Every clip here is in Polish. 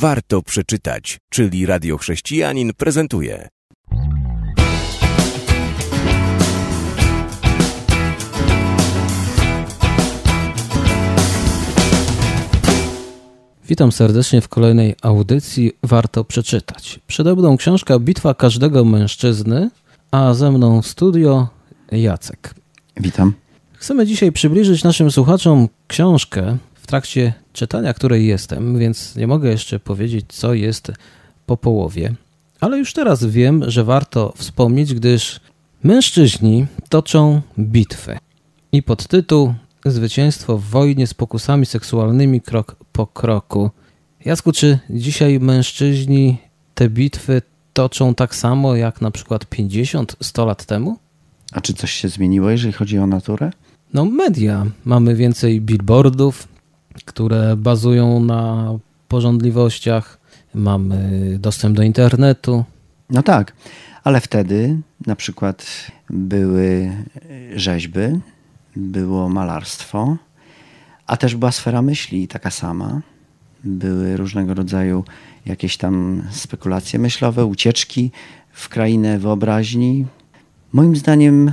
warto przeczytać, czyli Radio Chrześcijanin prezentuje. Witam serdecznie w kolejnej audycji Warto przeczytać. Przede książka Bitwa każdego mężczyzny, a ze mną w studio Jacek. Witam. Chcemy dzisiaj przybliżyć naszym słuchaczom książkę, w trakcie czytania której jestem, więc nie mogę jeszcze powiedzieć, co jest po połowie. Ale już teraz wiem, że warto wspomnieć, gdyż mężczyźni toczą bitwy. I podtytuł Zwycięstwo w wojnie z pokusami seksualnymi krok po kroku. Jasku, czy dzisiaj mężczyźni te bitwy toczą tak samo jak na przykład 50-100 lat temu? A czy coś się zmieniło, jeżeli chodzi o naturę? No, media. Mamy więcej billboardów, które bazują na porządliwościach, mamy dostęp do internetu. No tak, ale wtedy na przykład były rzeźby, było malarstwo, a też była sfera myśli taka sama. Były różnego rodzaju jakieś tam spekulacje myślowe, ucieczki w krainę wyobraźni. Moim zdaniem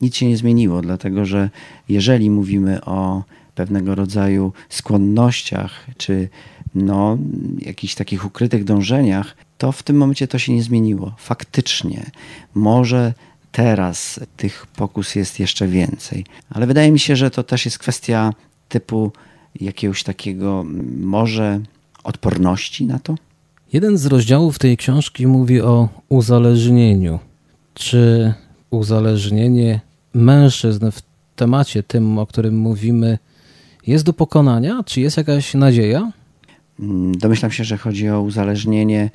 nic się nie zmieniło, dlatego że jeżeli mówimy o pewnego rodzaju skłonnościach, czy no, jakichś takich ukrytych dążeniach, to w tym momencie to się nie zmieniło. Faktycznie, może teraz tych pokus jest jeszcze więcej, ale wydaje mi się, że to też jest kwestia typu jakiegoś takiego może odporności na to. Jeden z rozdziałów tej książki mówi o uzależnieniu. Czy uzależnienie mężczyzn w temacie tym, o którym mówimy, jest do pokonania? Czy jest jakaś nadzieja? Mm, domyślam się, że chodzi o uzależnienie,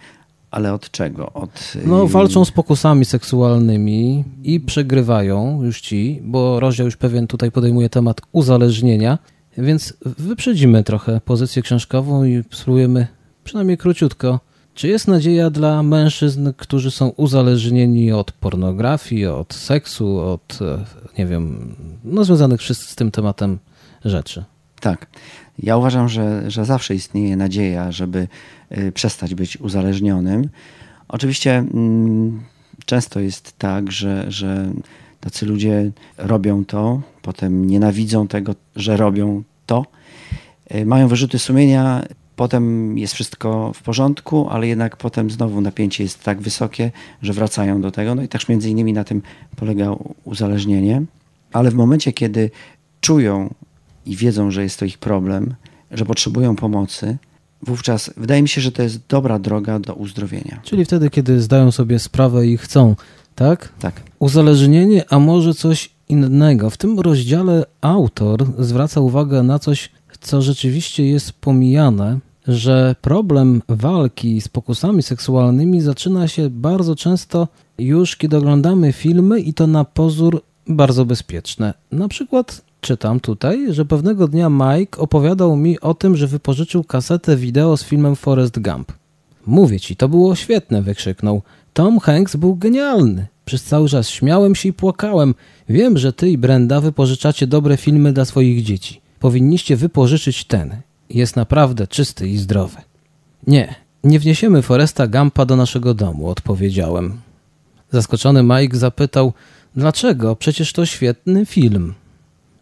ale od czego? Od... No, walczą z pokusami seksualnymi i przegrywają już ci, bo rozdział już pewien tutaj podejmuje temat uzależnienia, więc wyprzedzimy trochę pozycję książkową i spróbujemy przynajmniej króciutko. Czy jest nadzieja dla mężczyzn, którzy są uzależnieni od pornografii, od seksu, od, e, nie wiem, no związanych z tym tematem rzeczy? Tak. Ja uważam, że, że zawsze istnieje nadzieja, żeby y, przestać być uzależnionym. Oczywiście mm, często jest tak, że, że tacy ludzie robią to, potem nienawidzą tego, że robią to, y, mają wyrzuty sumienia, potem jest wszystko w porządku, ale jednak potem znowu napięcie jest tak wysokie, że wracają do tego. No i też między innymi na tym polega uzależnienie. Ale w momencie, kiedy czują i wiedzą, że jest to ich problem, że potrzebują pomocy, wówczas wydaje mi się, że to jest dobra droga do uzdrowienia. Czyli wtedy, kiedy zdają sobie sprawę i chcą, tak? Tak. Uzależnienie, a może coś innego. W tym rozdziale autor zwraca uwagę na coś, co rzeczywiście jest pomijane, że problem walki z pokusami seksualnymi zaczyna się bardzo często już, kiedy oglądamy filmy i to na pozór bardzo bezpieczne. Na przykład czytam tutaj, że pewnego dnia Mike opowiadał mi o tym, że wypożyczył kasetę wideo z filmem Forrest Gump. Mówię ci, to było świetne, wykrzyknął. Tom Hanks był genialny. Przez cały czas śmiałem się i płakałem. Wiem, że ty i Brenda wypożyczacie dobre filmy dla swoich dzieci. Powinniście wypożyczyć ten. Jest naprawdę czysty i zdrowy. Nie, nie wniesiemy Foresta Gumpa do naszego domu, odpowiedziałem. Zaskoczony Mike zapytał, dlaczego? Przecież to świetny film.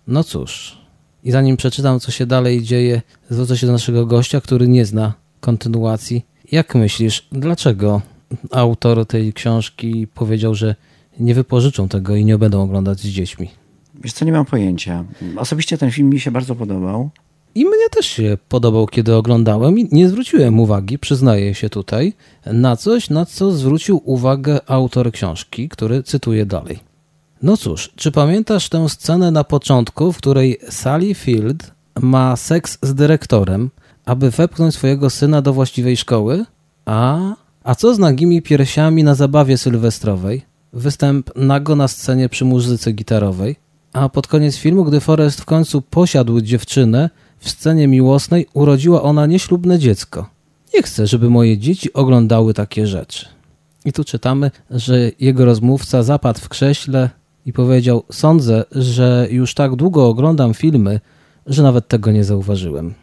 No cóż, i zanim przeczytam, co się dalej dzieje, zwrócę się do naszego gościa, który nie zna kontynuacji. Jak myślisz, dlaczego autor tej książki powiedział, że nie wypożyczą tego i nie będą oglądać z dziećmi? Wiesz co, nie mam pojęcia. Osobiście ten film mi się bardzo podobał. I mnie też się podobał, kiedy oglądałem i nie zwróciłem uwagi, przyznaję się tutaj, na coś, na co zwrócił uwagę autor książki, który cytuję dalej. No cóż, czy pamiętasz tę scenę na początku, w której Sally Field ma seks z dyrektorem, aby wepchnąć swojego syna do właściwej szkoły? A, a co z nagimi piersiami na zabawie sylwestrowej? Występ nago na scenie przy muzyce gitarowej? A pod koniec filmu, gdy Forrest w końcu posiadł dziewczynę, w scenie miłosnej urodziła ona nieślubne dziecko. Nie chcę, żeby moje dzieci oglądały takie rzeczy. I tu czytamy, że jego rozmówca zapadł w krześle, i powiedział: Sądzę, że już tak długo oglądam filmy, że nawet tego nie zauważyłem.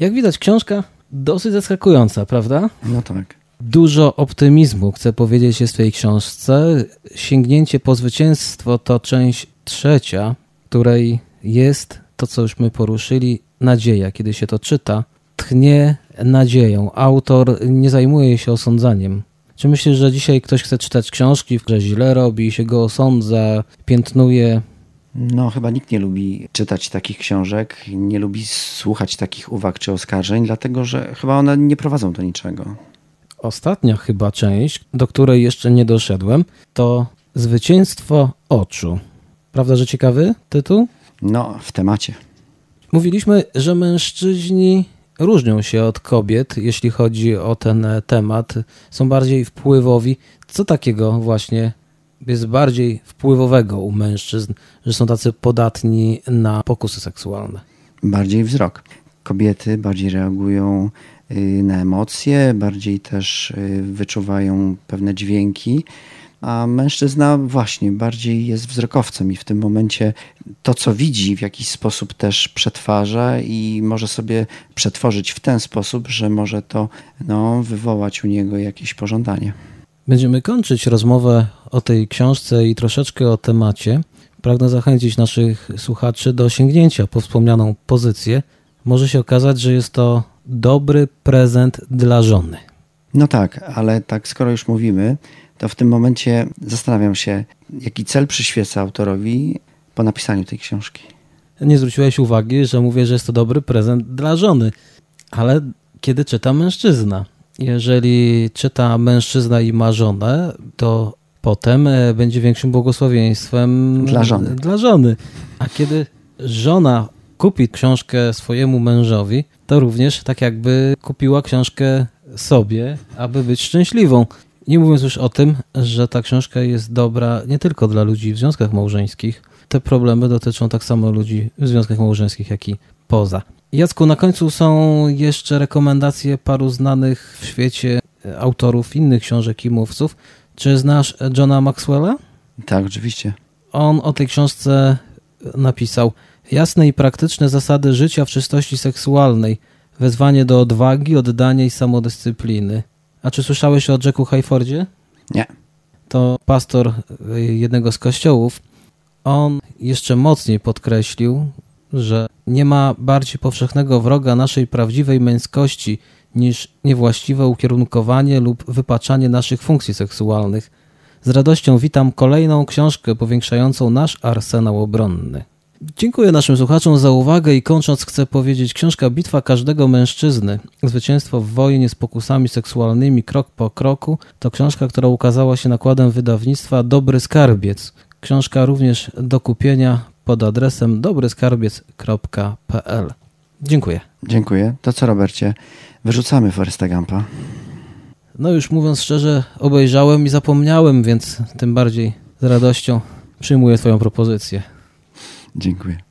Jak widać, książka dosyć zaskakująca, prawda? No tak. Dużo optymizmu, chcę powiedzieć, jest w tej książce. Sięgnięcie po zwycięstwo to część trzecia, której jest to, co już my poruszyli, nadzieja. Kiedy się to czyta, tchnie nadzieją. Autor nie zajmuje się osądzaniem. Czy myślisz, że dzisiaj ktoś chce czytać książki, że źle robi, się go osądza, piętnuje? No, chyba nikt nie lubi czytać takich książek, nie lubi słuchać takich uwag czy oskarżeń, dlatego że chyba one nie prowadzą do niczego. Ostatnia chyba część, do której jeszcze nie doszedłem, to Zwycięstwo oczu. Prawda, że ciekawy tytuł? No, w temacie. Mówiliśmy, że mężczyźni różnią się od kobiet, jeśli chodzi o ten temat. Są bardziej wpływowi. Co takiego właśnie jest bardziej wpływowego u mężczyzn, że są tacy podatni na pokusy seksualne? Bardziej wzrok. Kobiety bardziej reagują y, na emocje, bardziej też y, wyczuwają pewne dźwięki a mężczyzna właśnie bardziej jest wzrokowcem i w tym momencie to, co widzi, w jakiś sposób też przetwarza i może sobie przetworzyć w ten sposób, że może to no, wywołać u niego jakieś pożądanie. Będziemy kończyć rozmowę o tej książce i troszeczkę o temacie. Pragnę zachęcić naszych słuchaczy do sięgnięcia po wspomnianą pozycję. Może się okazać, że jest to dobry prezent dla żony. No tak, ale tak skoro już mówimy, to w tym momencie zastanawiam się, jaki cel przyświeca autorowi po napisaniu tej książki. Nie zwróciłeś uwagi, że mówię, że jest to dobry prezent dla żony, ale kiedy czyta mężczyzna? Jeżeli czyta mężczyzna i ma żonę, to potem e, będzie większym błogosławieństwem dla żony. Dla żony. A kiedy żona kupi książkę swojemu mężowi, to również tak jakby kupiła książkę sobie, aby być szczęśliwą. Nie mówiąc już o tym, że ta książka jest dobra nie tylko dla ludzi w związkach małżeńskich. Te problemy dotyczą tak samo ludzi w związkach małżeńskich, jak i poza. Jacku, na końcu są jeszcze rekomendacje paru znanych w świecie autorów innych książek i mówców. Czy znasz Johna Maxwella? Tak, oczywiście. On o tej książce napisał jasne i praktyczne zasady życia w czystości seksualnej, wezwanie do odwagi, oddania i samodyscypliny. A czy słyszałeś o Jacku Hayfordzie? Nie. To pastor y, jednego z kościołów. On jeszcze mocniej podkreślił, że nie ma bardziej powszechnego wroga naszej prawdziwej męskości niż niewłaściwe ukierunkowanie lub wypaczanie naszych funkcji seksualnych. Z radością witam kolejną książkę powiększającą nasz arsenał obronny. Dziękuję naszym słuchaczom za uwagę i kończąc chcę powiedzieć, książka Bitwa każdego mężczyzny, zwycięstwo w wojnie z pokusami seksualnymi krok po kroku to książka, która ukazała się nakładem wydawnictwa Dobry Skarbiec. Książka również do kupienia pod adresem dobryskarbiec.pl. Dziękuję. Dziękuję. To co Robercie? Wyrzucamy Foresta Gampa. No już mówiąc szczerze, obejrzałem i zapomniałem, więc tym bardziej z radością przyjmuję Twoją propozycję. Dziękuję.